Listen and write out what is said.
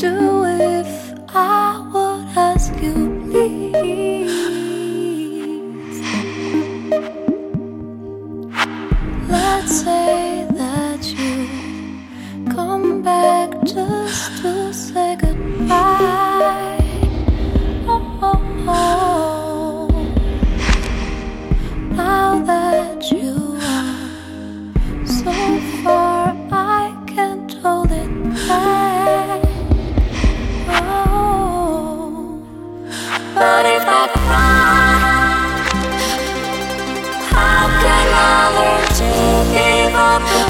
do up